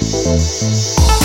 Música